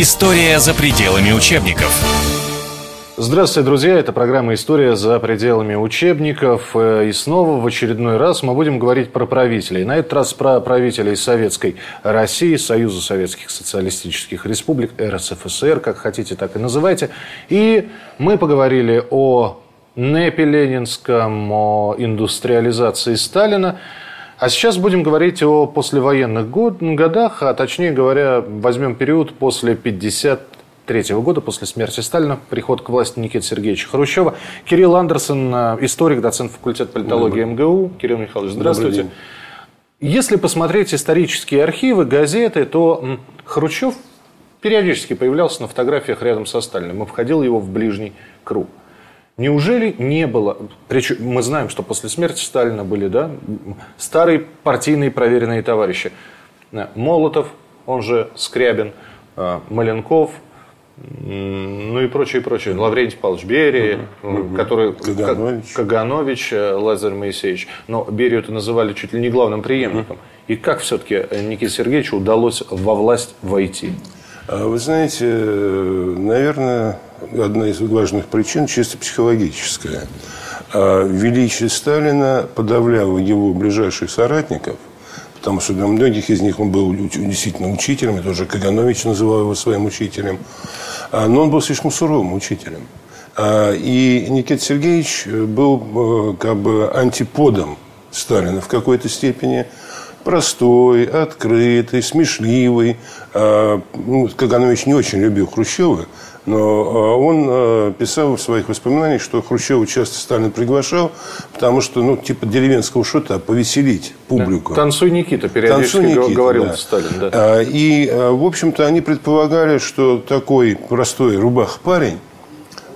История за пределами учебников. Здравствуйте, друзья! Это программа «История за пределами учебников». И снова в очередной раз мы будем говорить про правителей. На этот раз про правителей Советской России, Союза Советских Социалистических Республик, РСФСР, как хотите, так и называйте. И мы поговорили о НЭПе Ленинском, о индустриализации Сталина. А сейчас будем говорить о послевоенных год, годах, а точнее говоря, возьмем период после 1953 года, после смерти Сталина, приход к власти Никиты Сергеевича Хрущева. Кирилл Андерсон, э, историк, доцент факультета политологии. МГУ. Кирилл Михайлович, здравствуйте. Если посмотреть исторические архивы, газеты, то Хрущев периодически появлялся на фотографиях рядом со Сталиным и входил его в ближний круг. Неужели не было, причем мы знаем, что после смерти Сталина были да, старые партийные проверенные товарищи. Э, Молотов, он же Скрябин, э, Маленков, ну и прочее, прочее. Лаврентий Павлович Берия, угу, который Каганович. Каганович, Лазарь Моисеевич. Но Берию это называли чуть ли не главным преемником. Угу. И как все-таки Никите Сергеевичу удалось во власть войти? А вы знаете, наверное, одна из важных причин чисто психологическая. А величие Сталина подавляло его ближайших соратников, потому что для многих из них он был действительно учителем, и тоже Каганович называл его своим учителем, а, но он был слишком суровым учителем. И Никита Сергеевич был э, как бы антиподом Сталина в какой-то степени – простой, открытый, смешливый. А, ну, Каганович не очень любил Хрущева, но а, он а, писал в своих воспоминаниях, что Хрущева часто Сталин приглашал, потому что, ну, типа деревенского шута, повеселить публику. Да. Танцуй Никита, периодически Танцуй Никита, говорил да. Сталин. Да. И, в общем-то, они предполагали, что такой простой рубах парень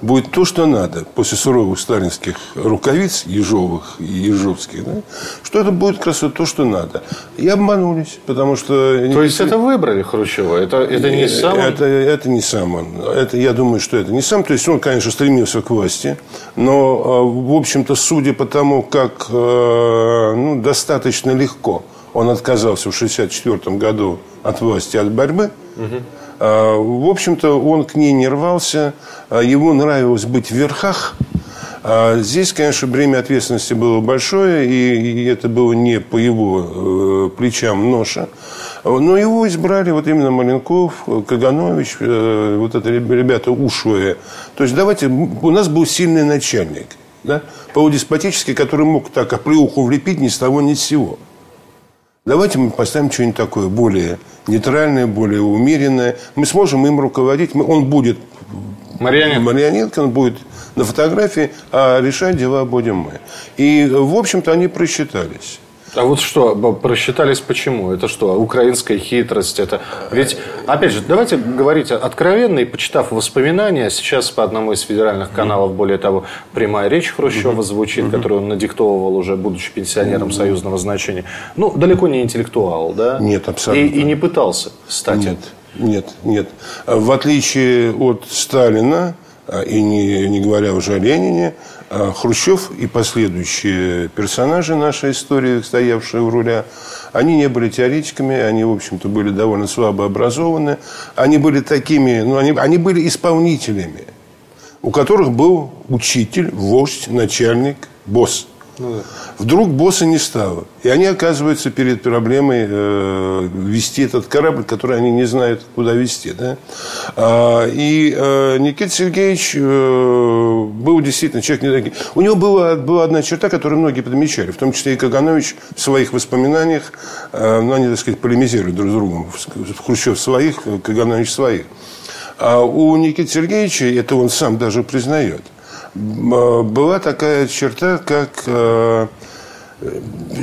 будет то, что надо после суровых сталинских рукавиц, ежовых и ежовских, да, что это будет как раз то, что надо. И обманулись, потому что... То есть, это выбрали Хрущева? Это, это не сам он? Это, это не сам он. Это, я думаю, что это не сам. То есть, он, конечно, стремился к власти, но, а, в общем-то, судя по тому, как а, ну, достаточно легко он отказался в 1964 году от власти, от борьбы, угу в общем-то, он к ней не рвался. А, ему нравилось быть в верхах. А, здесь, конечно, бремя ответственности было большое, и это было не по его э, плечам ноша. Но его избрали вот именно Маленков, Каганович, э, вот это ребята ушлые. То есть давайте, у нас был сильный начальник, да, полудеспотический, который мог так оплеуху влепить ни с того, ни с сего. Давайте мы поставим что-нибудь такое более нейтральное, более умеренное. Мы сможем им руководить. Он будет Марионетка. Марионетка, он будет на фотографии, а решать дела будем мы. И, в общем-то, они просчитались. А вот что, просчитались почему? Это что, украинская хитрость? Это... Ведь, опять же, давайте говорить откровенно и почитав воспоминания, сейчас по одному из федеральных каналов, более того, прямая речь Хрущева звучит, которую он надиктовывал уже, будучи пенсионером союзного значения. Ну, далеко не интеллектуал, да? Нет, абсолютно. И, и не пытался стать. Нет, нет, нет. В отличие от Сталина, а, и не, не говоря уже о Ленине, Хрущев и последующие персонажи нашей истории, стоявшие у руля, они не были теоретиками, они, в общем-то, были довольно слабо образованы. Они были такими, ну, они, они были исполнителями, у которых был учитель, вождь, начальник, босс – ну. Вдруг босса не стало. И они оказываются перед проблемой э, вести этот корабль, который они не знают, куда вести. Да? А, и э, Никита Сергеевич э, был действительно человек не такой. У него была, была одна черта, которую многие подмечали, в том числе и Каганович в своих воспоминаниях, э, ну, они, так сказать, полемизируют друг с другом. Хрущев своих, Каганович своих. А у Никиты Сергеевича, это он сам даже признает – была такая черта, как э,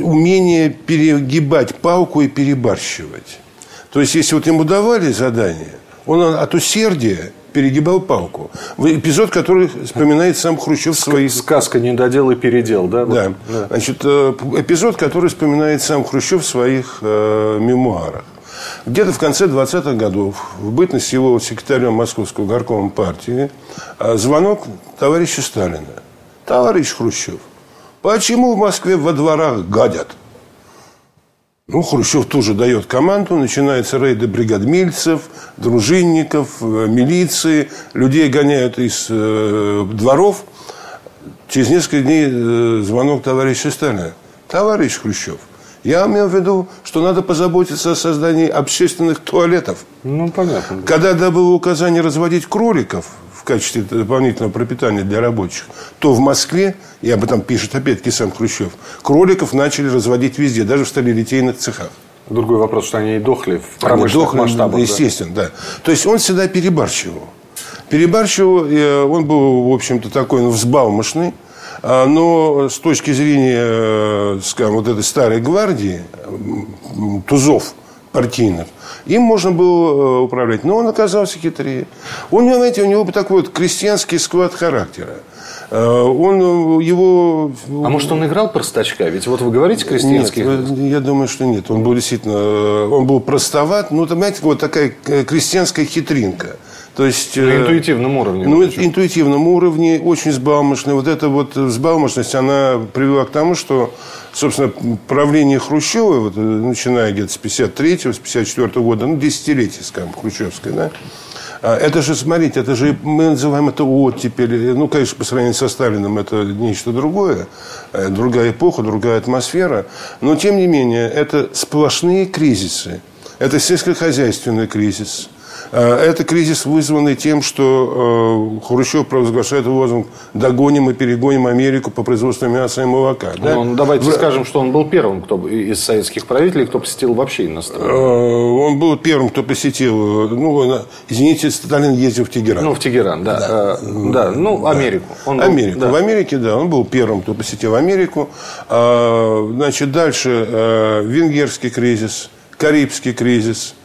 умение перегибать палку и перебарщивать. То есть, если вот ему давали задание, он от усердия перегибал палку. Эпизод, который вспоминает сам Хрущев в своих... Сказка «Не додел и передел», да? Да. да. Значит, э, эпизод, который вспоминает сам Хрущев в своих э, мемуарах. Где-то в конце 20-х годов, в бытность его секретарем Московского горкома партии, а, звонок товарища Сталина. Товарищ Хрущев, почему в Москве во дворах гадят? Ну, Хрущев тоже дает команду, начинаются рейды бригадмильцев, дружинников, э, милиции, людей гоняют из э, дворов. Через несколько дней э, звонок товарища Сталина. Товарищ Хрущев, я имел в виду, что надо позаботиться о создании общественных туалетов. Ну, понятно. Когда было указание разводить кроликов в качестве дополнительного пропитания для рабочих, то в Москве, и об этом пишет опять-таки сам Хрущев, кроликов начали разводить везде, даже в сталелитейных цехах. Другой вопрос, что они и дохли в Они промышленных дохли, масштабах. Естественно, да. То есть он всегда перебарщивал. Перебарщивал, э, он был, в общем-то, такой ну, взбалмошный. А, Но с точки зрения, э, скажем, вот этой старой гвардии, тузов партийных, им можно было э, управлять. Но он оказался хитрее. Он, понимаете, у него такой вот крестьянский склад характера. Э, Он э, его... А может, он играл простачка? Ведь вот вы говорите крестьянский... Нет, э, я думаю, что нет. Он был действительно, он был простоват. Ну, знаете, вот такая крестьянская хитринка. То есть... На интуитивном уровне. Ну, причем. интуитивном уровне, очень взбалмошный. Вот эта вот взбалмошность, она привела к тому, что, собственно, правление Хрущева, вот, начиная где-то с 53-го, с 54 года, ну, десятилетие, скажем, хрущевское, да, это же, смотрите, это же, мы называем это оттепель. Ну, конечно, по сравнению со Сталиным это нечто другое. э, Другая эпоха, другая атмосфера. Но, тем не менее, это сплошные кризисы. Это сельскохозяйственный кризис. Э, Это кризис, вызванный тем, что э, Хрущев провозглашает лозунг «догоним и перегоним Америку по производству мяса и молока». да? Ну, давайте В- скажем, что он был первым кто, из советских правителей, кто посетил вообще иностранных. Э, Он был первым, кто посетил, ну, извините, Сталин ездил в Тегеран. Ну, в Тегеран, да. Э, Да, ну, Америку. Он был- Америку. да. В Америке, да, он был первым, кто посетил Америку. А, Значит, дальше венгерский кризис, Карибский кризис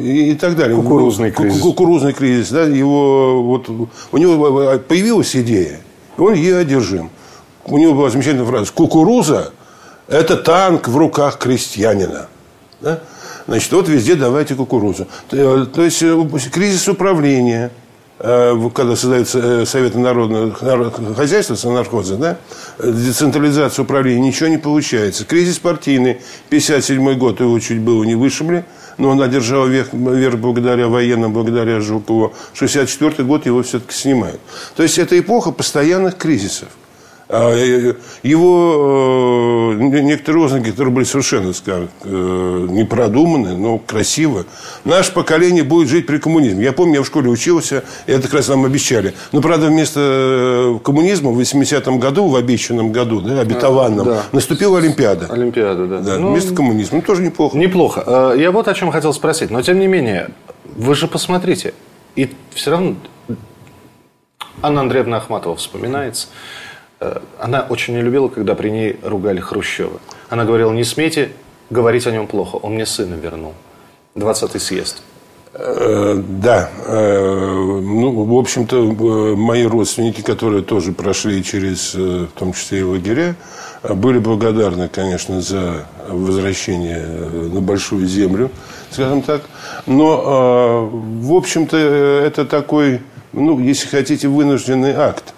и, и так далее. Кукурузный Ку- кризис. Кукурузный кризис, да, его вот у него появилась идея, он ей одержим. У него была замечательная фраза: "Кукуруза – это танк в руках крестьянина". Да? Значит, вот везде давайте кукурузу. То есть э, кризис управления, э, когда создается э, Совет народного народ- хозяйства, совнархоза, да, э, децентрализация управления, ничего не получается. Кризис партийный, 57 год, его чуть было не вышибли, но он одержал верх, верх благодаря военным, благодаря Жукову. 64 год его все-таки снимают. То есть это эпоха постоянных кризисов. А, Его э, некоторые лозунги, которые были совершенно, скажем, э, не продуманы, но красиво. Наше поколение будет жить при коммунизме. Я помню, я в школе учился, и это как раз нам обещали. Но, правда, вместо э, коммунизма в 80-м году, в обещанном году, да, обетованном, да. наступила Олимпиада. Олимпиада, да. Да, Ну, вместо коммунизма. Ну, тоже неплохо. Неплохо. Я вот о чем хотел спросить. Но, тем не менее, вы же посмотрите. И все равно Анна Андреевна Ахматова вспоминается. Э, Она очень не любила, когда при ней ругали Хрущева. Она говорила, не смейте говорить о нем плохо. Он мне сына вернул. 20-й съезд. Э, Да, Э, ну, в общем-то, мои родственники, которые тоже прошли через, в том числе и лагеря, были благодарны, конечно, за возвращение на большую землю, скажем так. Но, в общем-то, это такой, ну, если хотите, вынужденный акт.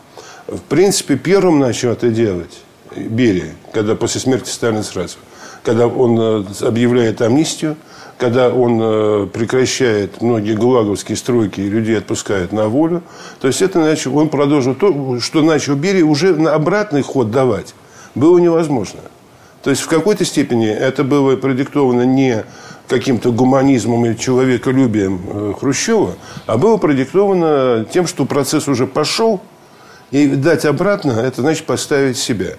В принципе, первым начал это делать Берия, когда после смерти Сталина сразу. Когда он э, объявляет амнистию, когда он э, прекращает многие гулаговские стройки и людей отпускает на волю. То есть это начал, он продолжил то, что начал Берия уже на обратный ход давать. Было невозможно. То есть в какой-то степени это было продиктовано не каким-то гуманизмом или человеколюбием э, Хрущева, а было продиктовано тем, что процесс уже пошел, и дать обратно, это значит поставить себя.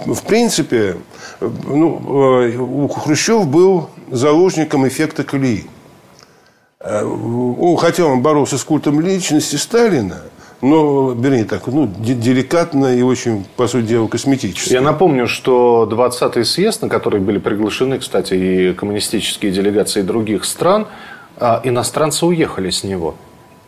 В принципе, ну, э, Хрущев был заложником эффекта колеи. Э, Хотя он боролся с культом личности Сталина, но, вернее, так, ну, де- деликатно и очень, по сути дела, косметически. Я напомню, что 20-й съезд, на который были приглашены, кстати, и коммунистические делегации других стран, а, иностранцы уехали с него.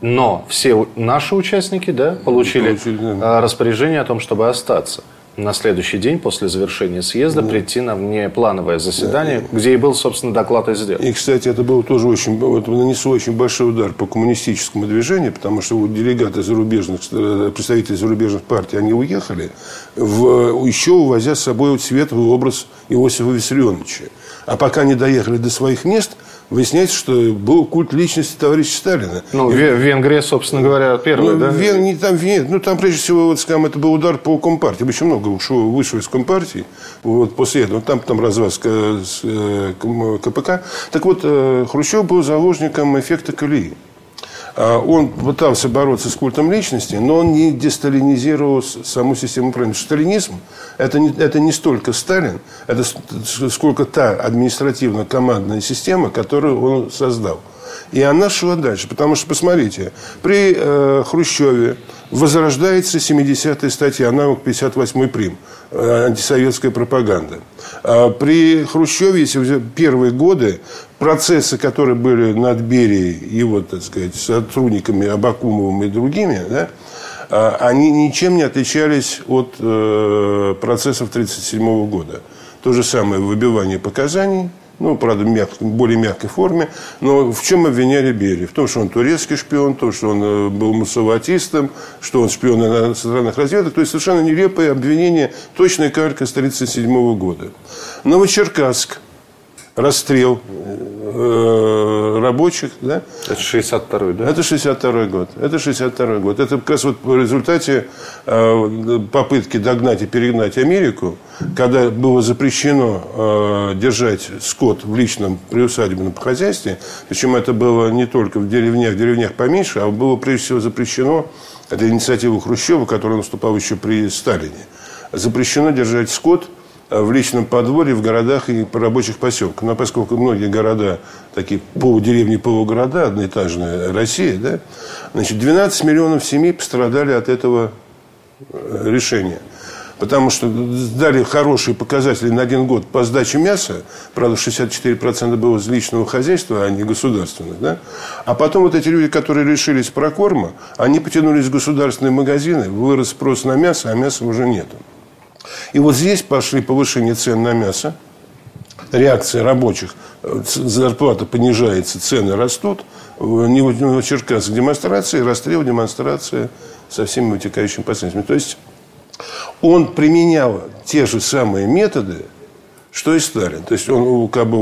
Но все наши участники да, получили Получили, да. а, распоряжение о том, чтобы остаться. на следующий день после завершения съезда да. прийти на внеплановое заседание, да. где и был, собственно, доклад и сделан. И, кстати, это было тоже очень, вот, нанесло очень большой удар по коммунистическому движению, потому что вот делегаты зарубежных, э, представители зарубежных партий, они уехали, в, еще увозя с собой вот светлый образ Иосифа Виссарионовича. А пока не доехали до своих мест – выясняется, что был культ личности товарища Сталина. Ну, и, Венгрия, собственно говоря, первая, ну, да? Вен, не, там, нет, ну, там, прежде всего, вот, скажем, это был удар по Компартии. Очень много ушло, вышло из Компартии вот, после этого. Там, там развязка с э, КПК. Так вот, э, Хрущев был заложником эффекта колеи. А, он пытался бороться с культом личности, но он не десталинизировал саму систему управления. Сталинизм это не, это не столько Сталин, это сколько та административно-командная система, которую он создал. И она шла дальше. Потому что, посмотрите, при э, Хрущеве возрождается 70-я статья, аналог 58-й прим, э, антисоветская пропаганда. А при Хрущеве, если первые годы, процессы, которые были над Берией и вот, так сказать, сотрудниками Абакумовым и другими, да, а, они ничем не отличались от э, процессов 1937 года. То же самое выбивание показаний – ну, правда, мяг, более мягкой форме. Но в чем обвиняли Берия? В том, что он турецкий шпион, в том, что он э, был мусаватистом, что он шпион иностранных разведок. То есть совершенно нелепое обвинение, точная калька с 1937 года. Новочеркасск, расстрел э, рабочих. Да? Это 62-й, да? Это 62-й год. Это 62-й год. Это как раз вот в результате э, попытки догнать и перегнать Америку, когда было запрещено э, держать скот в личном приусадебном хозяйстве, причем это было не только в деревнях, в деревнях поменьше, а было прежде всего запрещено, это инициатива Хрущева, которая наступала еще при Сталине, запрещено держать скот – в личном подворье в городах и по рабочих поселках. Но поскольку многие города, такие полудеревни, полугорода, одноэтажная Россия, да, значит, 12 миллионов семей пострадали от этого э, решения. Потому что дали хорошие показатели на один год по сдаче мяса. Правда, 64% было из личного хозяйства, а не государственных. Да? А потом вот эти люди, которые решились прокорма, они потянулись в государственные магазины, вырос спрос на мясо, а мяса уже нету. И вот здесь пошли повышение цен на мясо, реакция рабочих, зарплата понижается, цены растут. В Черкасск демонстрации, расстрел, демонстрация со всеми вытекающими последствиями. То есть он применял те же самые методы, что и Сталин. То есть он как бы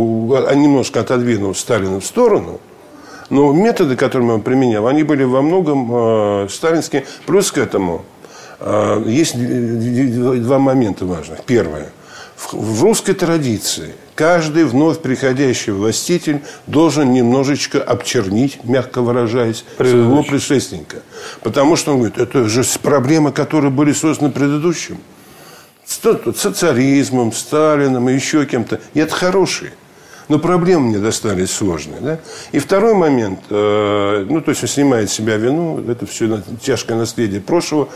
немножко отодвинул Сталина в сторону, но методы, которые он применял, они были во многом э, сталинские. Плюс к этому а, есть два момента важных. Первое. В русской традиции каждый вновь приходящий властитель должен немножечко обчернить, мягко выражаясь, своего предшественника. Потому что он говорит, это же проблемы, которые были созданы предыдущим. Социализмом, Сталином и еще кем-то. И это хорошие. Но проблемы мне достались сложные. Да? И второй момент, э, ну, то есть он снимает с себя вину, это все тяжкое наследие прошлого,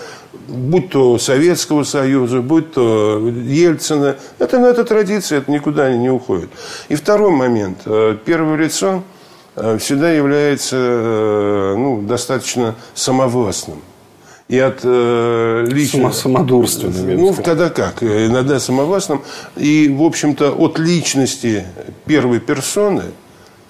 будь то Советского Союза, будь то Ельцина. Это, ну, это традиция, это никуда не уходит. И второй момент, э, первое лицо э, всегда является ну, достаточно самовластным и от э, личного... Самодурственным. Ну, тогда как? Иногда самовластным. И, в общем-то, от личности первой персоны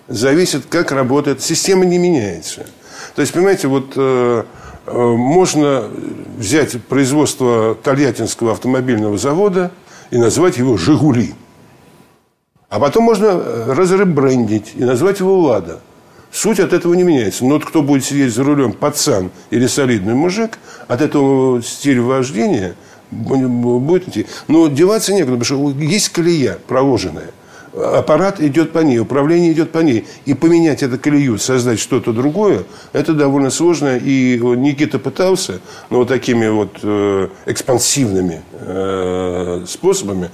зависит, как работает. Система не меняется. То есть, понимаете, вот э, э, можно взять производство Тольяттинского автомобильного завода и назвать его «Жигули». А потом можно разребрендить и назвать его «Лада». Суть от этого не меняется. Но вот кто будет сидеть за рулем, пацан или солидный мужик, от этого стиля вождения будет идти. Но деваться некуда, потому что есть колея проложенная. Аппарат идет по ней, управление идет по ней. И поменять эту колею, создать что-то другое, это довольно сложно. И Никита пытался, но вот такими вот э, экспансивными э, способами.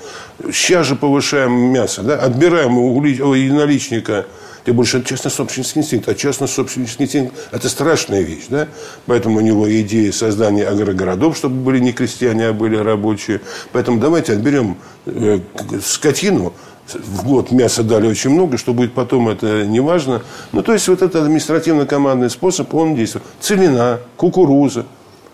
Сейчас же повышаем мясо, да? отбираем у, у наличника тем больше частно-собственнический инстинкт. А частно-собственнический инстинкт – это страшная вещь. Да? Поэтому у него идея создания агрогородов, чтобы были не крестьяне, а были рабочие. Поэтому давайте отберем э, скотину, в год мяса дали очень много, что будет потом, это не важно. Ну, то есть, вот этот административно-командный способ, он действует. Целина, кукуруза.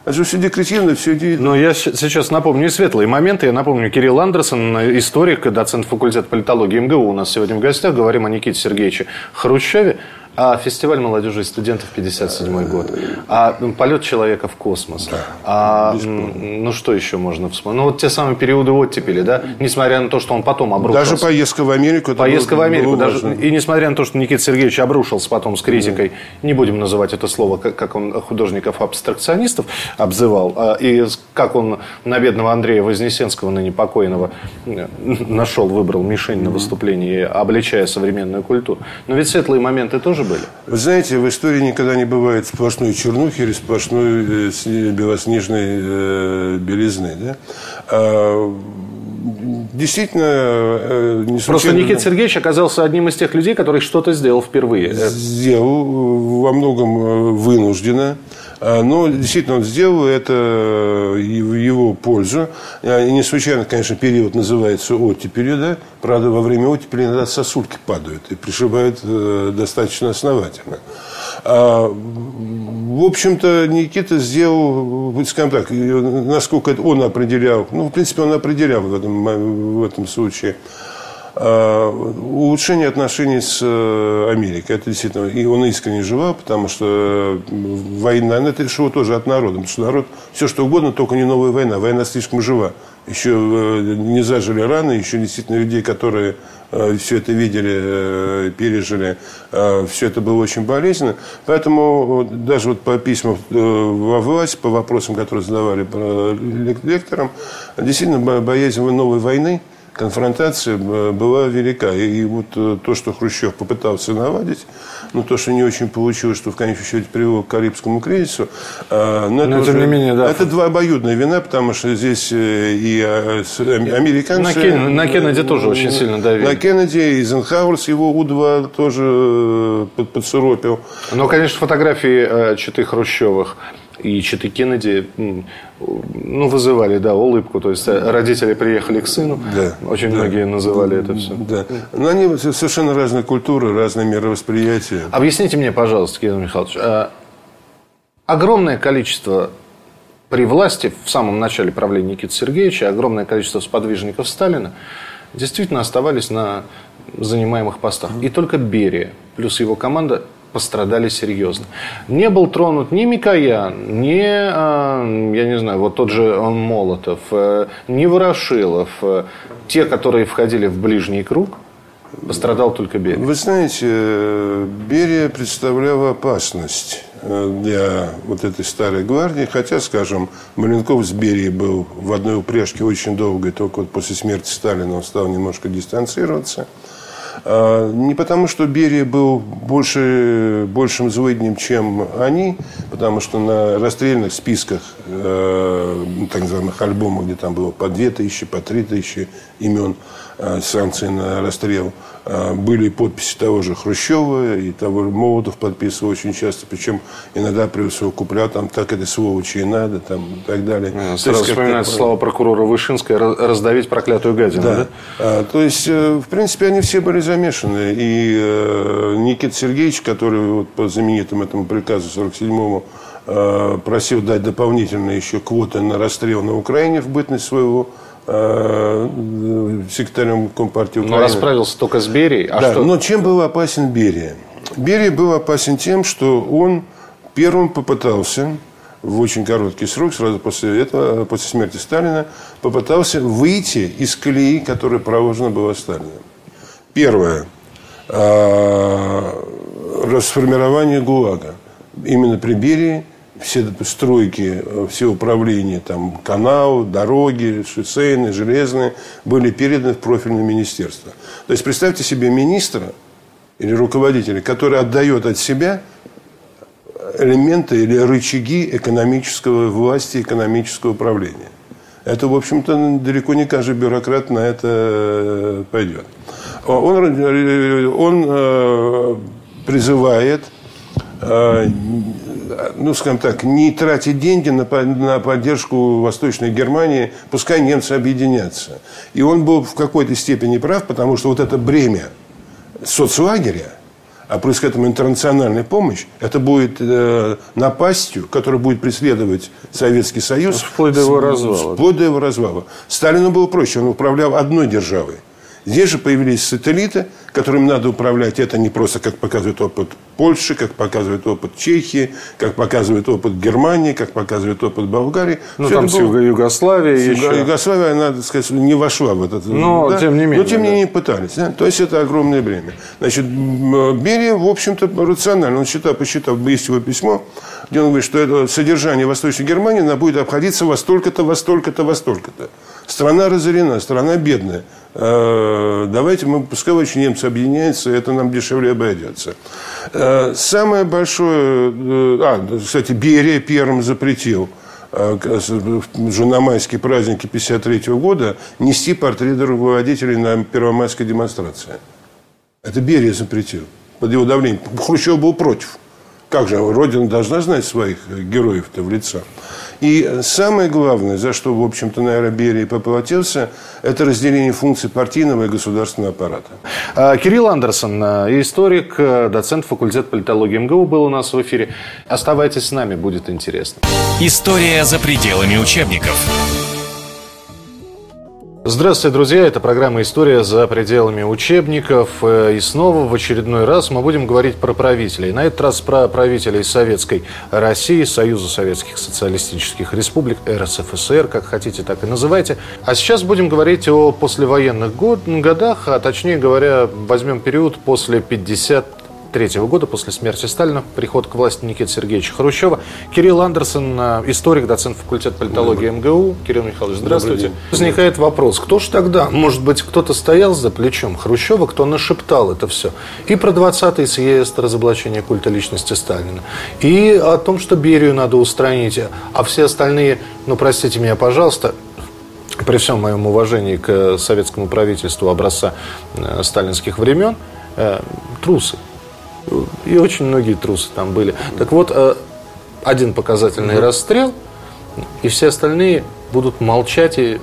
Это же все декретивно, все Но я сейчас напомню и светлые моменты. Я напомню, Кирилл Андерсон, историк, доцент факультета политологии МГУ у нас сегодня в гостях. Говорим о Никите Сергеевиче Хрущеве. А фестиваль молодежи и студентов 57 год. А полет человека в космос. Да, а, ну, что еще можно вспомнить? Ну, вот те самые периоды оттепели, да? Несмотря на то, что он потом обрушился. Даже поездка в Америку. Поездка было, в Америку. Даже, и несмотря на то, что Никита Сергеевич обрушился потом с критикой, mm. не будем называть это слово, как, как он художников-абстракционистов обзывал, а, и как он на бедного Андрея Вознесенского, ныне покойного, нашел, выбрал мишень на выступлении, обличая современную культуру. Но ведь светлые моменты тоже были. Вы знаете, в истории никогда не бывает сплошной чернухи или сплошной э, белоснежной э, белизны. Да? А, действительно, э, не Просто Никита Сергеевич оказался одним из тех людей, который что-то сделал впервые. Сделал, во многом вынужденно. А, но действительно он сделал это в его пользу. А, и не случайно, конечно, период называется оттепелью. Да? Правда, во время оттепели иногда сосульки падают и пришибают э, достаточно основательно. А, в общем-то, Никита сделал, скажем так, насколько он определял, ну, в принципе, он определял в этом, в этом случае – Э, улучшение отношений с э, Америкой. Это действительно, и он искренне желал, потому что война, ну, это решило тоже от народа. Потому что народ, все что угодно, только не новая война. Война слишком жива. Еще э, не зажили раны, еще действительно людей, которые все это видели, пережили, все это было очень болезненно. Поэтому даже вот по письмам во власть, по вопросам, которые задавали лекторам, действительно боязнь новой войны – конфронтация э, была велика. И, вот э, то, что Хрущев попытался наладить, но то, что не очень получилось, что в конечном счете привело к Карибскому кризису, но, но это, уже, менее, да. это два обоюдные вина, потому что здесь э, и а, американцы... На, Кен, на Кеннеди тоже очень сильно давили. На Кеннеди, и Эйзенхауэр его У-2 тоже подсуропил. Но, конечно, фотографии Читы Хрущевых и Читы Кеннеди ну, вызывали, да, улыбку. То есть э, родители приехали к сыну. Да, Очень да, многие называли это все. Да. Но они совершенно разные культуры, разные мировосприятия. Объясните мне, пожалуйста, Кирилл Михайлович, а огромное количество при власти в самом начале правления Никиты Сергеевича, огромное количество сподвижников Сталина действительно оставались на занимаемых постах. И только Берия плюс его команда пострадали серьезно. Не был тронут ни Микоян, ни, а, я не знаю, вот тот же он Молотов, э, ни Ворошилов. Э, те, которые входили в ближний круг, пострадал только Берия. Вы знаете, Берия представляла опасность э, для вот этой старой гвардии. Хотя, скажем, Маленков с Берией был в одной упряжке очень долго, и только вот после смерти Сталина он стал немножко дистанцироваться. А, не потому, что Берия был больше, большим злыднем, чем они, потому что на расстрельных списках, э, так называемых альбомах, где там было по две тысячи, по три тысячи имен, э, санкций на расстрел, э, были подписи того же Хрущева и того же Молотов подписывал очень часто, причем иногда присовокуплял там так это сволочи и надо, там и так далее. А, сразу есть, вспоминается слова прокурора Вышинской раздавить проклятую гадину. Да. да? А, то есть, в принципе, они все были замешаны. И э, Никита Сергеевич, который вот по знаменитому этому приказу 47-му э, просил дать дополнительно еще квоты на расстрел на Украине в бытность своего э, секретарем Компартии Украины. Но расправился только с Берией. А да, что? но чем был опасен Берия? Берия был опасен тем, что он первым попытался в очень короткий срок, сразу после этого, после смерти Сталина, попытался выйти из колеи, которая проложена была Сталином. Первое. А, расформирование ГУЛАГа. Именно при Берии все стройки, все управления, там, канал, дороги, шоссейные, железные, были переданы в профильное министерство. То есть, представьте себе министра или руководителя, который отдает от себя элементы или рычаги экономического власти, экономического управления. Это, в общем-то, далеко не каждый бюрократ на это э, пойдет. Он, он э, призывает э, ну, скажем так, не тратить деньги на, на поддержку Восточной Германии, пускай немцы объединятся. И он был в какой-то степени прав, потому что вот это бремя соцлагеря, а плюс к этому интернациональная помощь, это будет э, напастью, которая будет преследовать Советский Союз. Вплоть до его развала. Вплоть до его развала. Сталину было проще, он управлял одной державой. Здесь же появились сателлиты, которым надо управлять. Это не просто, как показывает опыт Польши, как показывает опыт Чехии, как показывает опыт Германии, как показывает опыт Болгарии. Ну, Все там было... Юго Югославия еще. Югославия, надо сказать, не вошла в этот... Но, да? тем не менее. Но, тем не менее, пытались. Да? То есть, это огромное бремя. Значит, Берия, в общем-то, рационально. Он считал, посчитал, есть его письмо, где он говорит, что это содержание Восточной Германии она будет обходиться во столько-то, во столько-то, во столько-то. Страна разорена, страна бедная. Э, давайте мы, пускай очень немцы объединяются, это нам дешевле обойдется. Э, самое большое... Э, а, кстати, Берия первым запретил уже на майские праздники 1953 года нести портреты руководителей на первомайской демонстрации. Это Берия запретил. Под его давлением. Хрущев был против. Как же, Родина должна знать своих героев-то в лица. И самое главное, за что, в общем-то, наверное, Берия поплатился, это разделение функций партийного и государственного аппарата. А, Кирилл Андерсон, э, историк, э, доцент факультета политологии МГУ, был у нас в эфире. Оставайтесь с нами, будет интересно. История за пределами учебников. Здравствуйте, друзья! Это программа «История за пределами учебников». Э, и снова в очередной раз мы будем говорить про правителей. На этот раз про правителей Советской России, Союза Советских Социалистических Республик, РСФСР, как хотите, так и называйте. А сейчас будем говорить о послевоенных год, годах, а точнее говоря, возьмем период после 50 1953 года, после смерти Сталина, приход к власти Никиты Сергеевича Хрущева. Кирилл Андерсон, э, историк, доцент факультета политологии МГУ. Кирилл Михайлович, здравствуйте. Возникает вопрос, кто же тогда, может быть, кто-то стоял за плечом Хрущева, кто нашептал это все? И про 20-й съезд разоблачения культа личности Сталина, и о том, что Берию надо устранить, а все остальные, ну, простите меня, пожалуйста, при всем моем уважении к советскому правительству образца э, сталинских времен, э, трусы. И очень многие трусы там были. Так вот, э, один показательный mm расстрел, и все остальные будут молчать и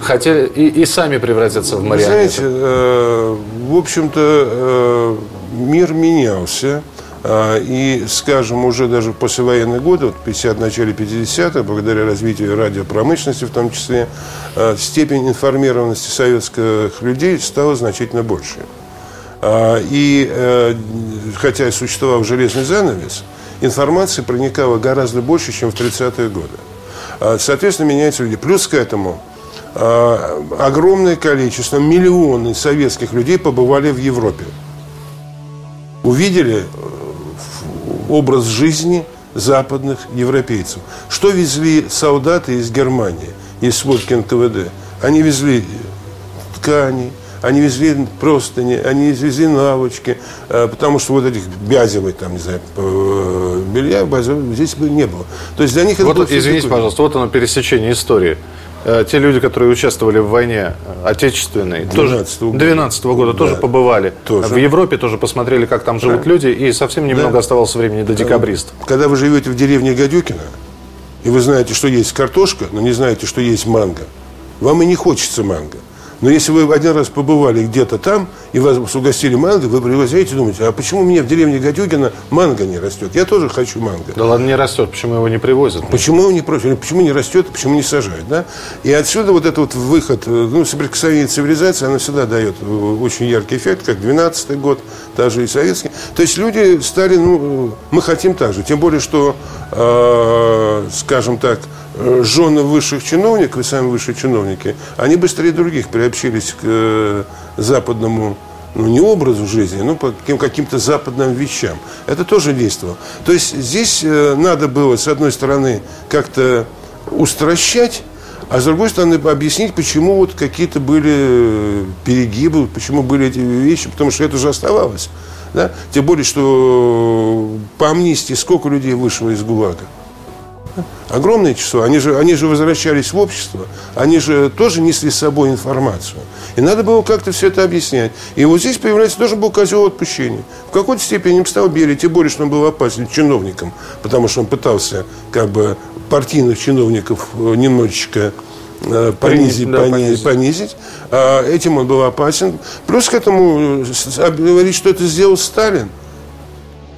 хотели и, и сами превратятся в марионеток. Знаете, э, в общем-то, э, мир менялся. Э, и, скажем, уже даже после военных годы, вот 50, начале 50-х, благодаря развитию радиопромышленности в том числе, э, степень информированности советских людей стала значительно больше. А, и э, хотя и существовал железный занавес, информация проникала гораздо больше, чем в 30-е годы. А, соответственно, меняются люди. Плюс к этому а, огромное количество, миллионы советских людей побывали в Европе. Увидели э, образ жизни западных европейцев. Что везли солдаты из Германии, из сводки НКВД? Они везли ткани, они везли простыни, они везли наволочки, э, потому что вот этих бязевых, там, не знаю, э, белья здесь бы не было. То есть для них вот, это было Извините, такое. пожалуйста, вот оно пересечение истории. Э, те люди, которые участвовали в войне отечественной, 12 -го года, 12 -го года да, тоже побывали. Тоже. В Европе тоже посмотрели, как там живут да. люди, и совсем немного да. оставалось времени до декабристов. Когда вы живете в деревне Гадюкина, и вы знаете, что есть картошка, но не знаете, что есть манго, вам и не хочется манго. Но если вы один раз побывали где-то там, и вас угостили манго, вы пригласите и думаете, а почему мне в деревне Гадюгина манго не растет? Я тоже хочу манго. Да ладно, не растет, почему его не привозят? Почему его не просят? Почему не растет, почему не сажают? Да? И отсюда вот этот вот выход, ну, соприкосновение цивилизации, оно всегда дает очень яркий эффект, как 12-й год, даже и советский. То есть люди стали, ну, мы хотим так же. Тем более, что, э, скажем так, Э, жены высших чиновников и сами высшие чиновники, они быстрее других приобщились к э, западному ну, не образу жизни, но по каким-то западным вещам. Это тоже действовало. То есть здесь э, надо было, с одной стороны, как-то устращать, а с другой стороны, объяснить, почему вот какие-то были перегибы, почему были эти вещи, потому что это же оставалось. Да? Тем более, что по амнистии сколько людей вышло из ГУЛАГа? Огромное число. Они же, они же возвращались в общество. Они же тоже несли с собой информацию. И надо было как-то все это объяснять. И вот здесь появляется тоже был козел отпущения. В какой-то степени им стал Берия, тем более, что он был опасен чиновником, потому что он пытался как бы партийных чиновников э, немножечко э, понизить, да, понизить, понизить. А, этим он был опасен. Плюс к этому а, говорить, что это сделал Сталин.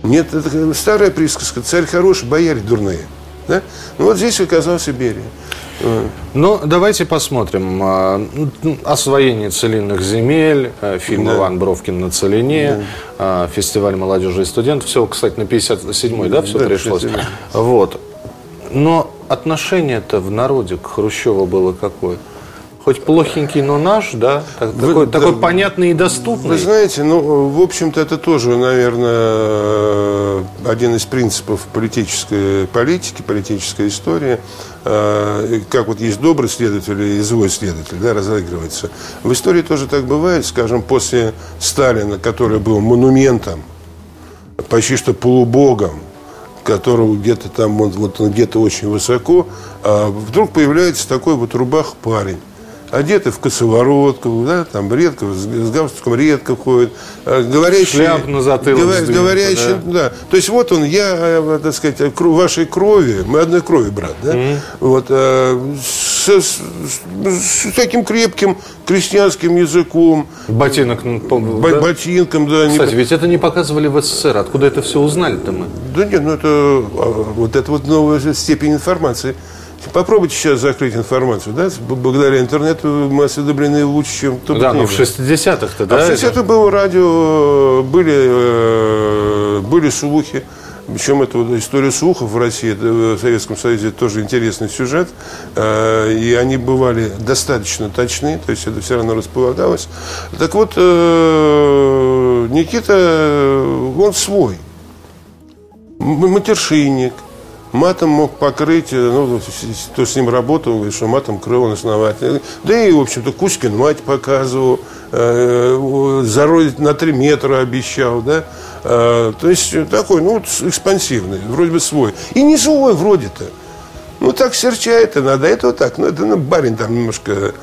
Нет, это старая присказка. Царь хороший, бояре дурные. Да? Ну вот здесь оказался Берия. Ну, давайте посмотрим. А, освоение целинных земель, э, фильм да. «Иван Бровкин на целине», да. А, фестиваль молодежи и студентов. Все, кстати, на 57-й, да, все да, пришлось? Вот. Но отношение-то в народе к Хрущеву было какое? Хоть плохенький, но наш, да? Вы, такой, да, такой понятный и доступный. Вы знаете, ну, в общем-то, это тоже, наверное, один из принципов политической политики, политической истории. А, как вот есть добрый следователь и злой следователь, да, разыгрывается. В истории тоже так бывает, скажем, после Сталина, который был монументом, почти что полубогом, которого где-то там, вот, вот он где-то очень высоко, а вдруг появляется такой вот рубах парень одеты в косоворотку, да, там редко, с, с галстуком редко ходят, а, говорящие... Шляп на затылок говор, сдвинута, Говорящие, да. да. То есть вот он, я, э, так сказать, вашей крови, мы одной крови, брат, да, mm-hmm. вот, а, с, с, с таким крепким крестьянским языком. Ботинок, бо, да? Ботинком, да. Кстати, не... ведь это не показывали в СССР. Откуда это все узнали-то мы? Да нет, ну это а, вот это вот новая степень информации. Попробуйте сейчас закрыть информацию, да? Благодаря интернету мы осведомлены лучше, чем кто Да, но в 60-х-то, да? А в 60-х было радио, были, э, были слухи. Причем это вот история слухов в России, в Советском Союзе тоже интересный сюжет. Э, и они бывали достаточно точны, то есть это все равно располагалось. Так вот, э, Никита, он свой. Матершинник – матом мог покрыть, э, ну, кто с ним работал, что матом крыл он основательно. Да и, в общем-то, Кузькин мать показывал, э, зародить на три метра обещал, да. Э, то есть такой, ну, экспансивный, вроде бы свой. И не злой вроде-то. Ну, так серчает, и надо это вот так. Ну, это ну, барин там немножко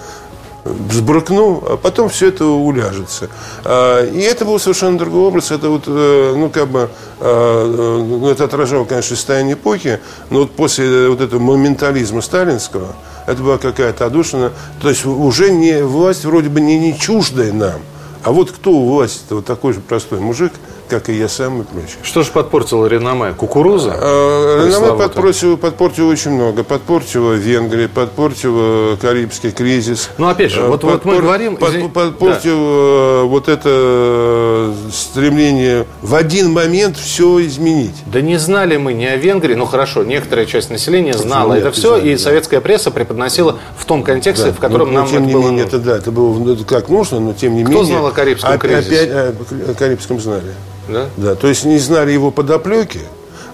взбрыкну, а потом все это уляжется. А, и это был совершенно другой образ. Это вот, э, ну, как бы, а, ну, это отражало, конечно, состояние эпохи, но вот после вот этого моментализма сталинского, это была какая-то одушина, то есть уже не власть вроде бы не, не чуждая нам, а вот кто у власти, вот такой же простой мужик – как и я сам и прочее. Что же подпортило реноме? Кукуруза? А, реноме подпортило, подпортило очень много. Подпортило Венгрия, подпортило Карибский кризис. Ну, опять же, вот, подпор... вот мы говорим... Под, подпортило да. вот это стремление в один момент все изменить. Да не знали мы ни о Венгрии, ну хорошо, некоторая часть населения знала Нет, это все, знали, и да. советская пресса преподносила в том контексте, да. в котором но, нам тем это не было менее, это, да, это было как нужно, но тем не Кто менее... Кто знал о Карибском кризисе? Опять о Карибском знали. Да? Да, то есть не знали его подоплеки,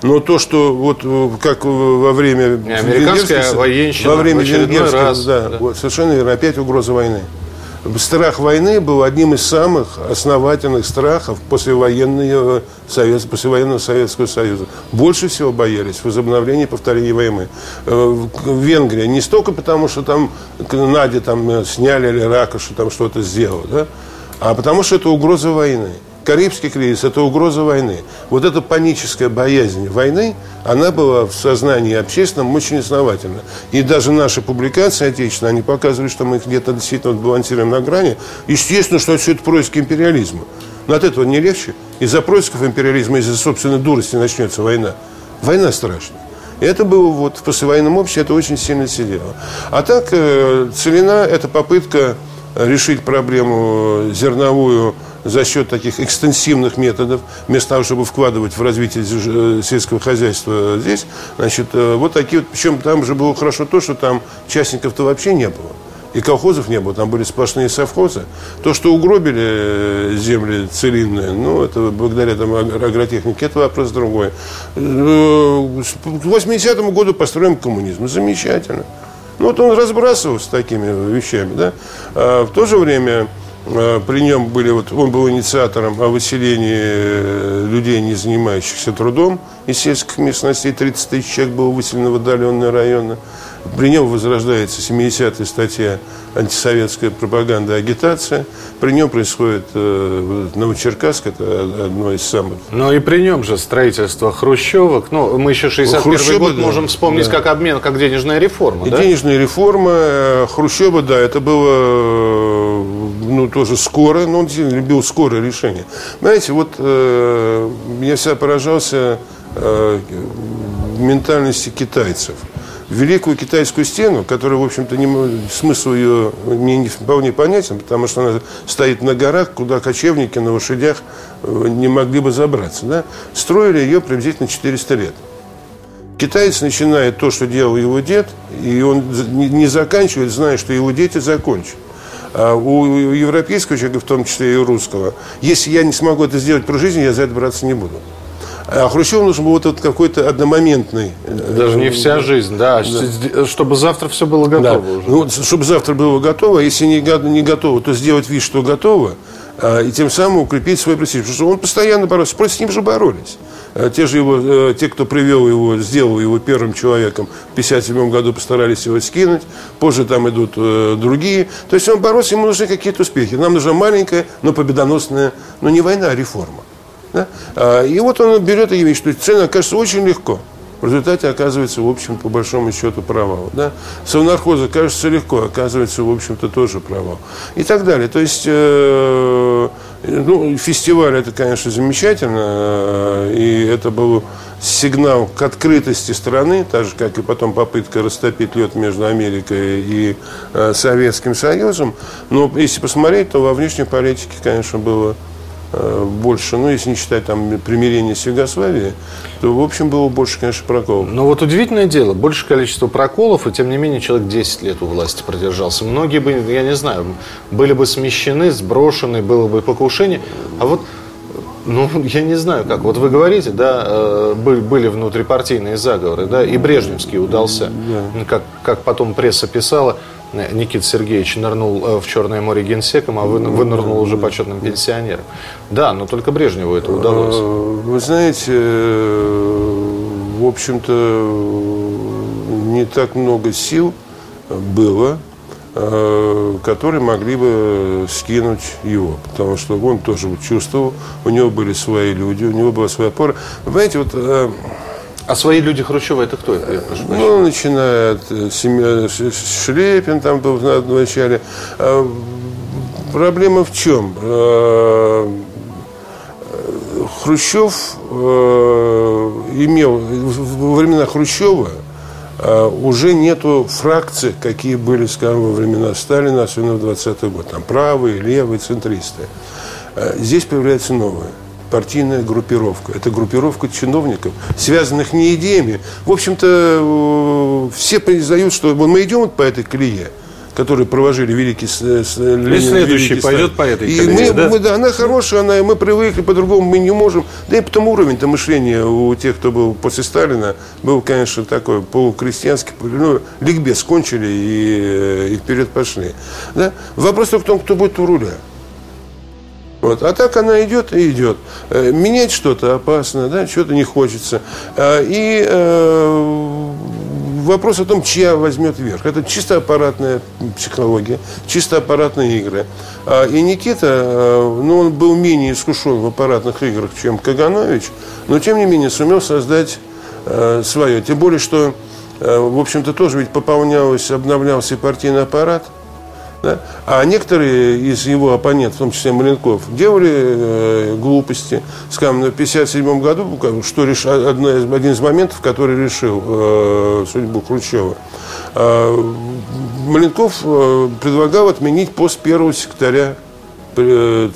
но то, что вот э, как во время... Не, американская военщина во время венгерского, раз, да, да. Вот, совершенно верно, опять угроза войны. Страх войны был одним из самых основательных страхов послевоенного, Совет, послевоенного Советского Союза. Больше всего боялись возобновления повторения войны. Э, в Венгрии не столько потому, что там Наде там э, сняли или Ракошу там что-то сделал, да, а потому что это угроза войны. Карибский кризис – это угроза войны. Вот эта паническая боязнь войны, она была в сознании общественном очень основательна. И даже наши публикации отечественные, они показывали, что мы где-то действительно балансируем на грани. Естественно, что все это происки империализма. Но от этого не легче. Из-за происков империализма, из-за собственной дурости начнется война. Война страшная. И это было вот в послевоенном обществе, это очень сильно сидело. А так, э, целина – это попытка решить проблему зерновую за счет таких экстенсивных методов, вместо того, чтобы вкладывать в развитие э, сельского хозяйства здесь, значит, э, вот такие вот, причем там же было хорошо то, что там частников-то вообще не было. И колхозов не было, там были сплошные совхозы. То, что угробили э, земли целинные, ну, это благодаря там агротехнике, это вопрос другой. К 80-му году построим коммунизм. Замечательно. Ну, вот он разбрасывался такими вещами, да. А в то же время при нем были, вот он был инициатором о выселении э, людей, не занимающихся трудом из сельских местностей. 30 тысяч человек было выселено в отдаленные районы. При нем возрождается 70-я статья антисоветская пропаганда, агитация. При нем происходит э, Новочеркасск, это одно из самых... Но и при нем же строительство хрущевок. Ну, мы еще 61 Хрущева, год да, можем вспомнить да. как обмен, как денежная реформа, и да? денежная реформа. Э, Хрущева, да, это было э, ну, тоже скоро, но он любил скорое решение. Знаете, вот э, я всегда поражался э, ментальности китайцев – Великую китайскую стену, которая, в общем-то, не, смысл ее мне не вполне понятен, потому что она стоит на горах, куда кочевники на лошадях э, не могли бы забраться. Да? Строили ее приблизительно 400 лет. Китаец начинает то, что делал его дед, и он не заканчивает, зная, что его дети закончат. А у европейского человека, в том числе и у русского, если я не смогу это сделать про жизнь, я за это браться не буду. А Хрущеву нужен был вот этот какой-то одномоментный... Э, Даже не вся жизнь, да. да. Чтобы завтра все было готово да. уже. Ну, чтобы завтра было готово, а если не, не готово, то сделать вид, что готово, а, и тем самым укрепить свой престиж. Потому что он постоянно боролся, против с ним же боролись. А, те же его, э, те, кто привел его, сделал его первым человеком, в 1957 году постарались его скинуть, позже там идут э, другие. То есть он боролся, ему нужны какие-то успехи. Нам нужна маленькая, но победоносная, но не война, а реформа. Да? А, и вот он берет и видит, что цена окажется очень легко. В результате оказывается, в общем, по большому счету, провал. Да? Совнархоза кажется легко, оказывается, в общем-то, тоже провал. И так далее. То есть, э, ну, фестиваль это, конечно, замечательно. Э, и это был сигнал к открытости страны, так же, как и потом попытка растопить лед между Америкой и э, Советским Союзом. Но если посмотреть, то во внешней политике, конечно, было больше, ну, если не считать там примирение с Югославией, то, в общем, было больше, конечно, проколов. Но вот удивительное дело, большее количество проколов, и тем не менее человек 10 лет у власти продержался. Многие бы, я не знаю, были бы смещены, сброшены, было бы покушение. А вот ну, я не знаю как. Вот вы говорите, да, э, были внутрипартийные заговоры, да, и Брежневский удался, да. как, как потом пресса писала, Никита Сергеевич нырнул э, в Черное море генсеком, а вынырнул уже почетным пенсионером. Да, но только Брежневу это удалось. Э, вы знаете, э, в общем-то, не так много сил было, которые могли бы скинуть его. Потому что он тоже чувствовал, у него были свои люди, у него была своя опора. Вы понимаете, вот а свои люди Хрущева это кто? Я ну, начиная от э, семьи Шлепин, там был в начале. А, проблема в чем? А, Хрущев э, имел во времена Хрущева уже нету фракций, какие были, скажем, во времена Сталина, особенно в 20-й год. Там правые, левые, центристы. Здесь появляется новое – партийная группировка. Это группировка чиновников, связанных не идеями. В общем-то, э, все признают, что мы идем по этой колее которые провожили великий с, с, Ленин, следующий великий пойдет по этой и колее, мы, да? Мы, да, она хорошая, она, мы привыкли, по-другому мы не можем. Да и потом уровень-то мышления у тех, кто был после Сталина, был, конечно, такой полукрестьянский. Ну, ликбез кончили и, э, и вперед пошли. Да? Вопрос только в том, кто будет у руля. Вот. А так она идет и идет. Э, менять что-то опасно, да, что-то не хочется. А, и э, вопрос о том, чья возьмет верх. Это чисто аппаратная психология, чисто аппаратные игры. И Никита, э, ну, он был менее искушен в аппаратных играх, чем Каганович, но, тем не менее, сумел создать свое. Тем более, что, в общем-то, тоже ведь пополнялся, обновлялся и партийный аппарат – да? А некоторые из его оппонентов, в том числе Маленков, делали э, глупости. Скажем, в 1957 году, что реш... одно из, один из моментов, который решил э, судьбу Хрущева, э, Маленков э, предлагал отменить пост первого секретаря э,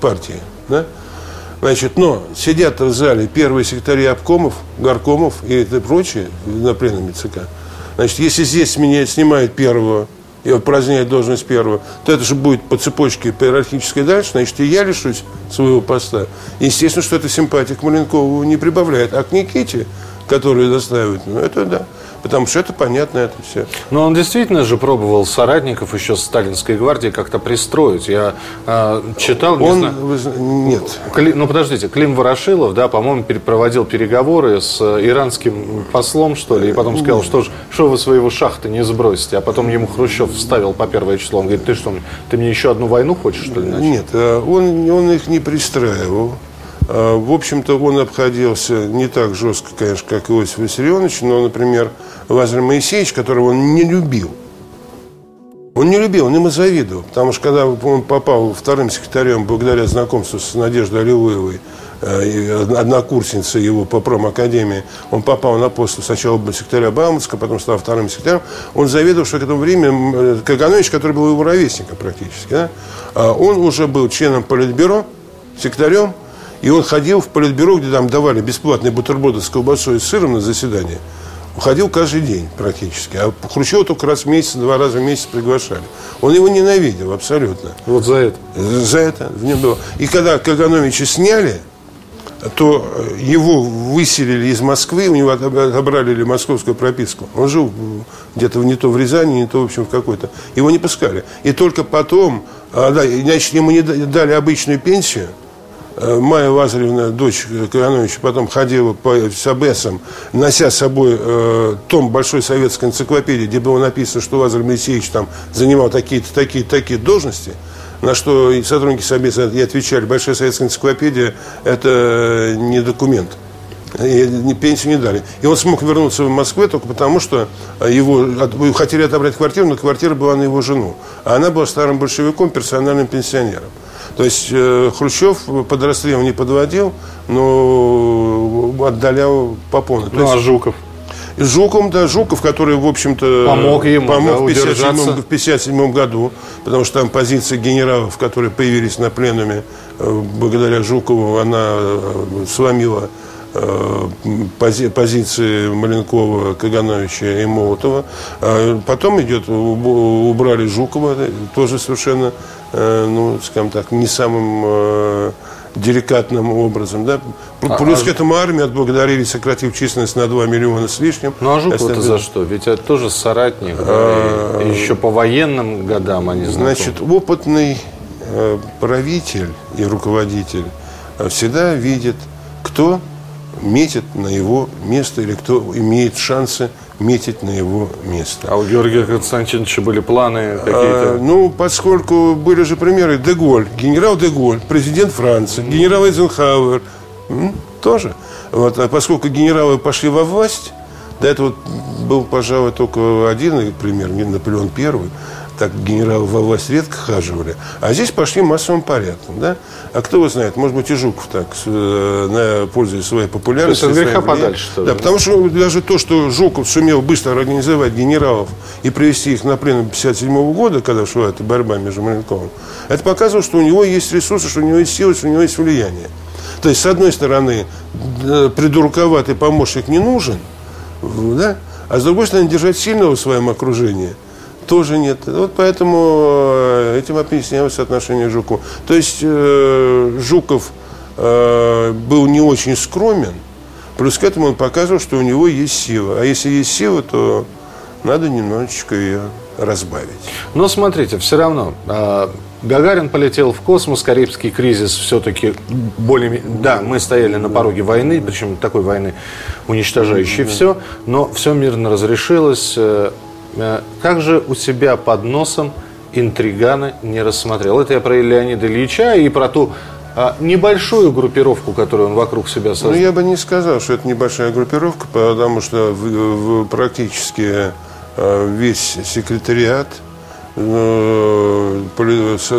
партии. Да? Значит, но сидят в зале первые секретари обкомов, горкомов и прочие на пленуме ЦК. Значит, если здесь меня снимают первого и упраздняет должность первого, то это же будет по цепочке по иерархической дальше, значит, и я лишусь своего поста. Естественно, что это симпатия к Маленкову не прибавляет. А к Никите, который достаивает, ну, это да. Потому что это понятно, это все. Но он действительно же пробовал соратников еще с сталинской гвардии как-то пристроить. Я э, читал, не он, знаю... Вы, нет. Кли, ну, подождите, Клим Ворошилов, да, по-моему, проводил переговоры с э, иранским послом, что ли, и потом сказал, что, что вы своего шахты не сбросите. А потом ему Хрущев вставил по первое число. Он говорит, ты что, ты мне еще одну войну хочешь, что ли, начать? Нет, э, он, он их не пристраивал. Э, в общем-то, он обходился не так жестко, конечно, как Иосиф Виссарионович, но, например, Лазарь Моисеевич, которого он не любил, он не любил, он ему завидовал. Потому что когда он попал вторым секретарем благодаря знакомству с Надеждой Алилуевой, э, однокурсницей его по промакадемии, он попал на пост сначала секретаря Бауманска, потом стал вторым секретарем, он завидовал, что к этому времени э, Каганович, который был его ровесником практически, да, а он уже был членом политбюро, секретарем, и он ходил в политбюро, где там давали бесплатные бутерброды с колбасой и сыром на заседание. Уходил каждый день практически. А Хрущева только раз в месяц, два раза в месяц приглашали. Он его ненавидел абсолютно. Вот за это? За это в нем было. И когда Кагановича сняли, то его выселили из Москвы, у него отобрали московскую прописку. Он жил где-то не то в Рязани, не то, в общем, в какой-то. Его не пускали. И только потом, а, да, значит, ему не дали обычную пенсию – Э, Майя Лазаревна, дочь Короновича, потом ходила по Сабесам, нося с собой э, том большой советской энциклопедии, где было написано, что Лазарь Моисеевич там занимал такие-то, такие-то, такие должности, на что и сотрудники Собеса и отвечали, большая советская энциклопедия – это не документ. И пенсию не дали. И он смог вернуться в Москву только потому, что его хотели отобрать квартиру, но квартира была на его жену. А она была старым большевиком, персональным пенсионером. То есть э, Хрущев под расстрелом не подводил, но отдалял по полной. Ну, а Жуков? Жуком, да, Жуков, который, в общем-то, помог ему помог да, в 57 в 57 году, потому что там позиции генералов, которые появились на пленуме, э, благодаря Жукову, она э, сломила пози, позиции Маленкова, Кагановича и Молотова. А потом идет, убрали Жукова, тоже совершенно ну, скажем так, не самым э, деликатным образом. Да? А, Плюс а, к этому армии отблагодарили, сократив численность на 2 миллиона с лишним. Ну а Жуков это за что? Ведь это тоже соратник. А, и еще по военным годам они знакомы. Значит, опытный э, правитель и руководитель всегда видит, кто метит на его место или кто имеет шансы метить на его место. А у Георгия Константиновича были планы какие-то? А, ну, поскольку были же примеры Деголь, генерал Деголь, президент Франции, генерал Эйзенхауэр, тоже. Вот, а поскольку генералы пошли во власть, до этого был, пожалуй, только один пример, Наполеон Первый, так генералы во власть редко хаживали. А здесь пошли массовым порядком. Да? А кто его знает, может быть, и Жуков так, э, пользуясь своей популярностью. То есть от греха подальше. Что да, потому что даже то, что Жуков сумел быстро организовать генералов и привести их на пленум 1957 года, когда шла эта борьба между Маленковым, это показывало, что у него есть ресурсы, что у него есть силы, что у него есть влияние. То есть, с одной стороны, придурковатый помощник не нужен, да? а с другой стороны, держать сильного в своем окружении – тоже нет. Вот поэтому э, этим объяснялось отношение к Жукову. То есть э, Жуков э, был не очень скромен, плюс к этому он показывал, что у него есть сила. А если есть сила, то надо немножечко ее разбавить. Но смотрите, все равно э, Гагарин полетел в космос, Карибский кризис все-таки более... Да, мы стояли на пороге войны, причем такой войны, уничтожающей все, но все мирно разрешилось. Э, как же у себя под носом интригана не рассмотрел? Это я про Леонида Ильича и про ту а, небольшую группировку, которую он вокруг себя создал. Ну, я бы не сказал, что это небольшая группировка, потому что в, в, практически э, весь секретариат,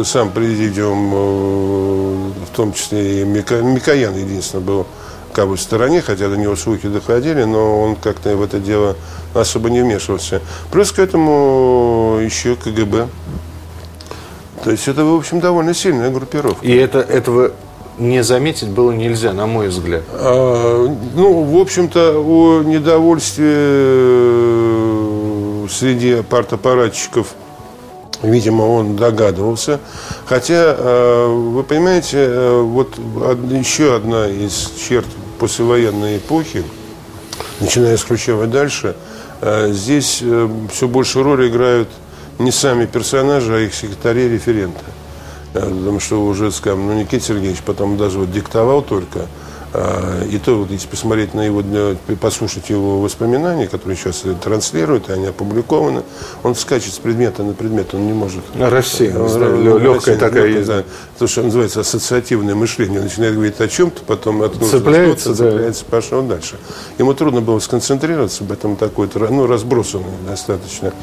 сам президиум, в том числе и Микоян единственное был как бы в стороне, хотя до него слухи доходили, но он как-то в это дело особо не вмешивался. Плюс к этому еще КГБ. То есть это, в общем, довольно сильная группировка. И это, этого не заметить было нельзя, на мой взгляд. А, ну, в общем-то, о недовольстве э, среди партаппаратчиков, видимо, он догадывался. Хотя, э, вы понимаете, э, вот еще одна из черт послевоенной эпохи – начиная с Хрущева дальше, здесь все больше роль играют не сами персонажи, а их секретари-референты. Потому что уже, скажем, ну, Никита Сергеевич потом даже вот диктовал только – и то, вот, если посмотреть на его, послушать его воспоминания, которые сейчас транслируют, они опубликованы, он скачет с предмета на предмет, он не может... Россия, легкая такая есть. Да, то, что называется ассоциативное мышление. Он начинает говорить о чем-то, потом от цепляется, да. цепляется, пошел дальше. Ему трудно было сконцентрироваться, поэтому такой, ну, разбросанный достаточно.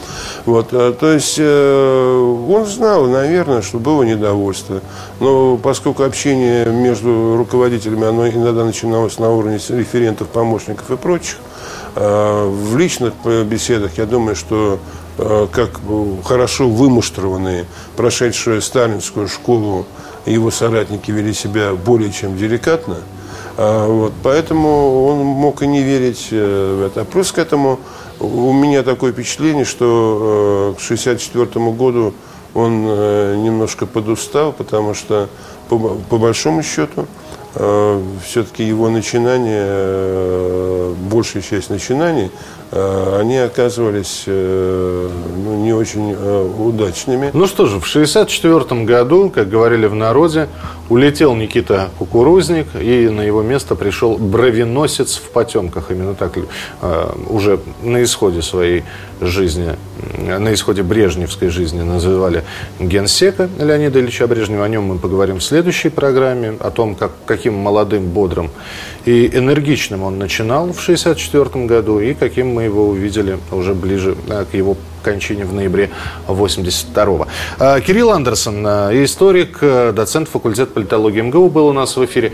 Вот, а, то есть э, он знал, наверное, что было недовольство. Но поскольку общение между руководителями, оно иногда когда начиналось на уровне референтов, помощников и прочих. А, в личных беседах, я думаю, что а, как хорошо вымуштрованные, прошедшие сталинскую школу, его соратники вели себя более чем деликатно. А, вот, поэтому он мог и не верить э, в это. Плюс к этому у меня такое впечатление, что э, к 1964 году он э, немножко подустал, потому что по, по большому счету все-таки его начинания, э, большая часть начинаний, э, они оказывались ну, не очень удачными. Ну что же, в 1964 году, как говорили в народе, улетел Никита Кукурузник, и на его место пришел бровеносец в потемках. Именно так уже на исходе своей жизни, на исходе брежневской жизни называли генсека Леонида Ильича Брежнева. О нем мы поговорим в следующей программе, о том, как, каким молодым, бодрым и энергичным он начинал в 1964 году, и каким мы его увидели уже ближе э, к его кончине в ноябре 82-го. А, Кирилл Андерсон, э, историк, э, доцент факультета политологии МГУ, был у нас в эфире.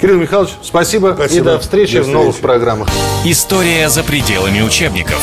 Кирилл Михайлович, спасибо, спасибо. и до встречи до в новых программах. История за пределами учебников.